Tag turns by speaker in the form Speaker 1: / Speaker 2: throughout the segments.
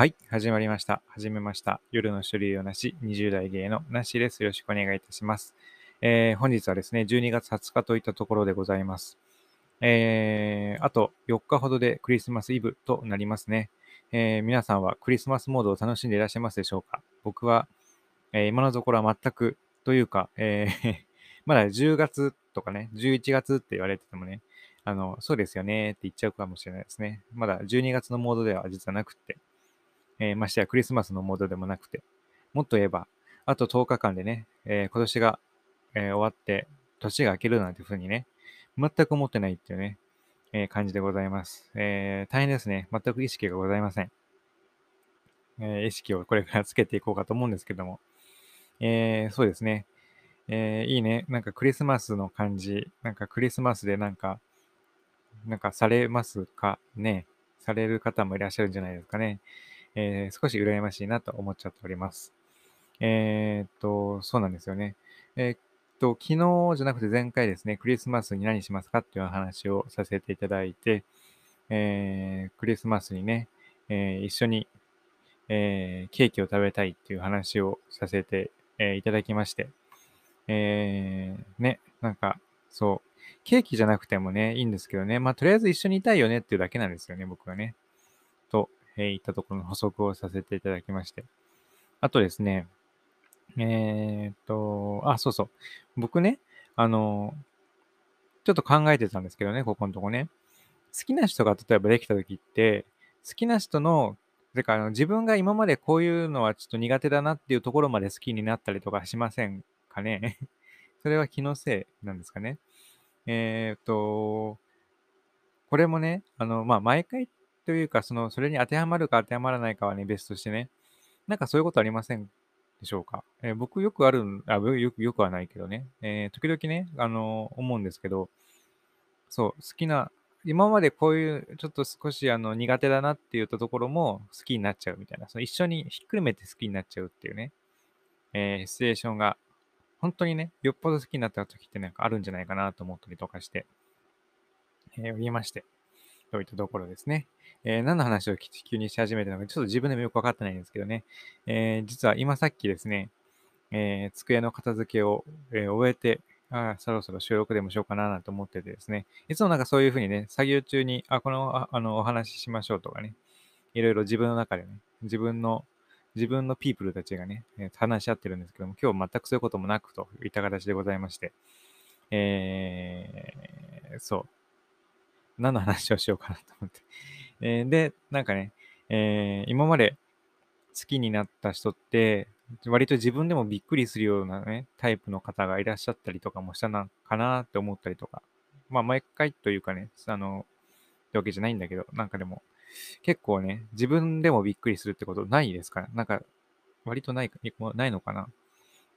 Speaker 1: はい、始まりました。始めました。夜の種類をなし、20代芸のなしです。よろしくお願いいたします。えー本日はですね、12月20日といったところでございます。えーあと4日ほどでクリスマスイブとなりますね。えー皆さんはクリスマスモードを楽しんでいらっしゃいますでしょうか？僕は、えー今のところは全くというか、えー まだ10月とかね、11月って言われててもね、あの、そうですよねって言っちゃうかもしれないですね。まだ12月のモードでは実はなくって、えーましてやクリスマスのモードでもなくて、もっと言えば、あと10日間でね、えー今年が、え終わって、年が明けるなんていうふうにね、全く思ってないっていうね、え感じでございます。え大変ですね。全く意識がございません。え意識をこれからつけていこうかと思うんですけども、えーそうですね。えーいいね。なんかクリスマスの感じ、なんかクリスマスでなんか、なんかされますかね？される方もいらっしゃるんじゃないですかね。えー少し羨ましいなと思っちゃっております。えーっと、そうなんですよね。えーっと、昨日じゃなくて前回ですね、クリスマスに何しますかっていう話をさせていただいて、えークリスマスにね、え一緒に、えケーキを食べたいっていう話をさせて、えいただきまして、えーね、なんか、そう、ケーキじゃなくてもね、いいんですけどね、まあ、とりあえず一緒にいたいよねっていうだけなんですよね、僕はね。えー言ったところの補足をさせていただきまして。あとですね、えーっと、あ、そうそう。僕ね、あの、ちょっと考えてたんですけどね、ここのとこね。好きな人が例えばできた時って、好きな人の、てかあの自分が今までこういうのはちょっと苦手だなっていうところまで好きになったりとかしませんかね？それは気のせいなんですかね。えーっと、これもね、あの、まあ、毎回というか、その、それに当てはまるか当てはまらないかはね、別としてね、なんかそういうことありませんでしょうか？えー僕よくある、あ、よく、よくはないけどね、えー時々ね、あの、思うんですけど、そう、好きな、今までこういう、ちょっと少しあの苦手だなって言ったところも好きになっちゃうみたいな、その一緒にひっくるめて好きになっちゃうっていうね、えーシチュエーションが、本当にね、よっぽど好きになった時ってなんかあるんじゃないかなと思ったりとかして、えー、言いまして、といったところですね。えー何の話を急にし始めたのか、ちょっと自分でもよくわかってないんですけどね、えー実は今さっきですね、えー机の片付けを、え終えて、あそろそろ収録でもしようかななんて思っててですね、いつもなんかそういうふうにね、作業中に、あ、この、あの、お話ししましょうとかね、いろいろ自分の中でね、自分の、自分のピープルたちがね、話し合ってるんですけども、今日全くそういうこともなくといった形でございまして、えーそう。何の話をしようかなと思って。えーで、なんかね、えー今まで好きになった人って、割と自分でもびっくりするようなね、タイプの方がいらっしゃったりとかもしたのかなって思ったりとか。まあ、毎回というかね、あの、ってわけじゃないんだけど、なんかでも、結構ね、自分でもびっくりするってことないですからなんか、割とない、ないのかな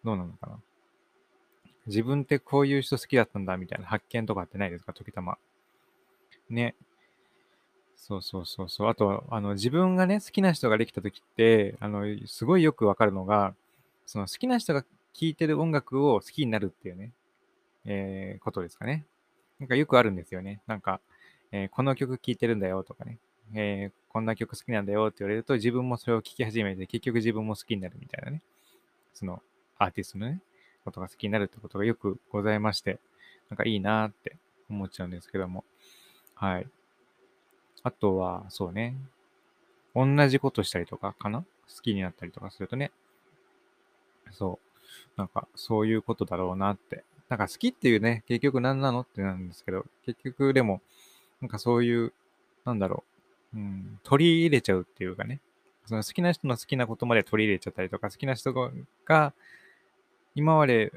Speaker 1: どうなのかな自分ってこういう人好きだったんだみたいな発見とかってないですか？時たま。ね。そうそうそうそう。あと、あの、自分がね、好きな人ができた時って、あの、すごいよくわかるのが、その好きな人が聴いてる音楽を好きになるっていうね、えーことですかね。なんかよくあるんですよね。なんか、えーこの曲聴いてるんだよとかね、えーこんな曲好きなんだよって言われると、自分もそれを聴き始めて、結局自分も好きになるみたいなね。その、アーティストのね、ことが好きになるってことがよくございまして、なんかいいなーって思っちゃうんですけども。はい。あとは、そうね。同じことしたりとかかな？好きになったりとかするとね。そう。なんか、そういうことだろうなって。なんか好きっていうね、結局何なのってなんですけど、結局でも、なんかそういう、なんだろう。うん、取り入れちゃうっていうかね。その好きな人の好きなことまで取り入れちゃったりとか、好きな人が、今まで、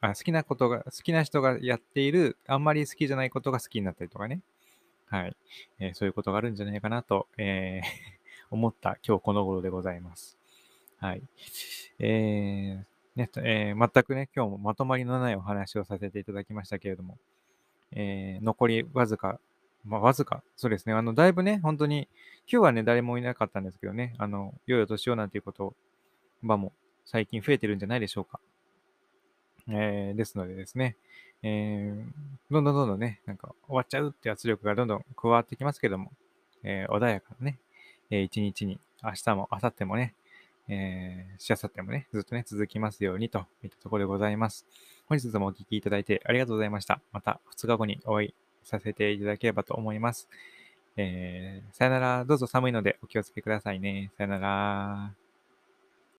Speaker 1: あ好きなことが、好きな人がやっている、あんまり好きじゃないことが好きになったりとかね。はい。えーそういうことがあるんじゃないかなと、えー 思った今日この頃でございます。はい。えーねえー全くね、今日もまとまりのないお話をさせていただきましたけれども、えー残りわずか、まあ、わずか、そうですね、あの、だいぶね、本当に、今日はね、誰もいなかったんですけどね、あの、良いお年をなんていうこと場も最近増えてるんじゃないでしょうか。えーですのでですね、えーどんどんどんどんね、なんか終わっちゃうって圧力がどんどん加わってきますけども、えー穏やかなね、えー一日に明日も、明後日もね、えー、しあさってもね、ずっとね、続きますようにといったところでございます。本日もお聴きいただいてありがとうございました。また2日後にお会いさせていただければと思います。えー、さよなら。どうぞ寒いのでお気をつけくださいね。さよなら。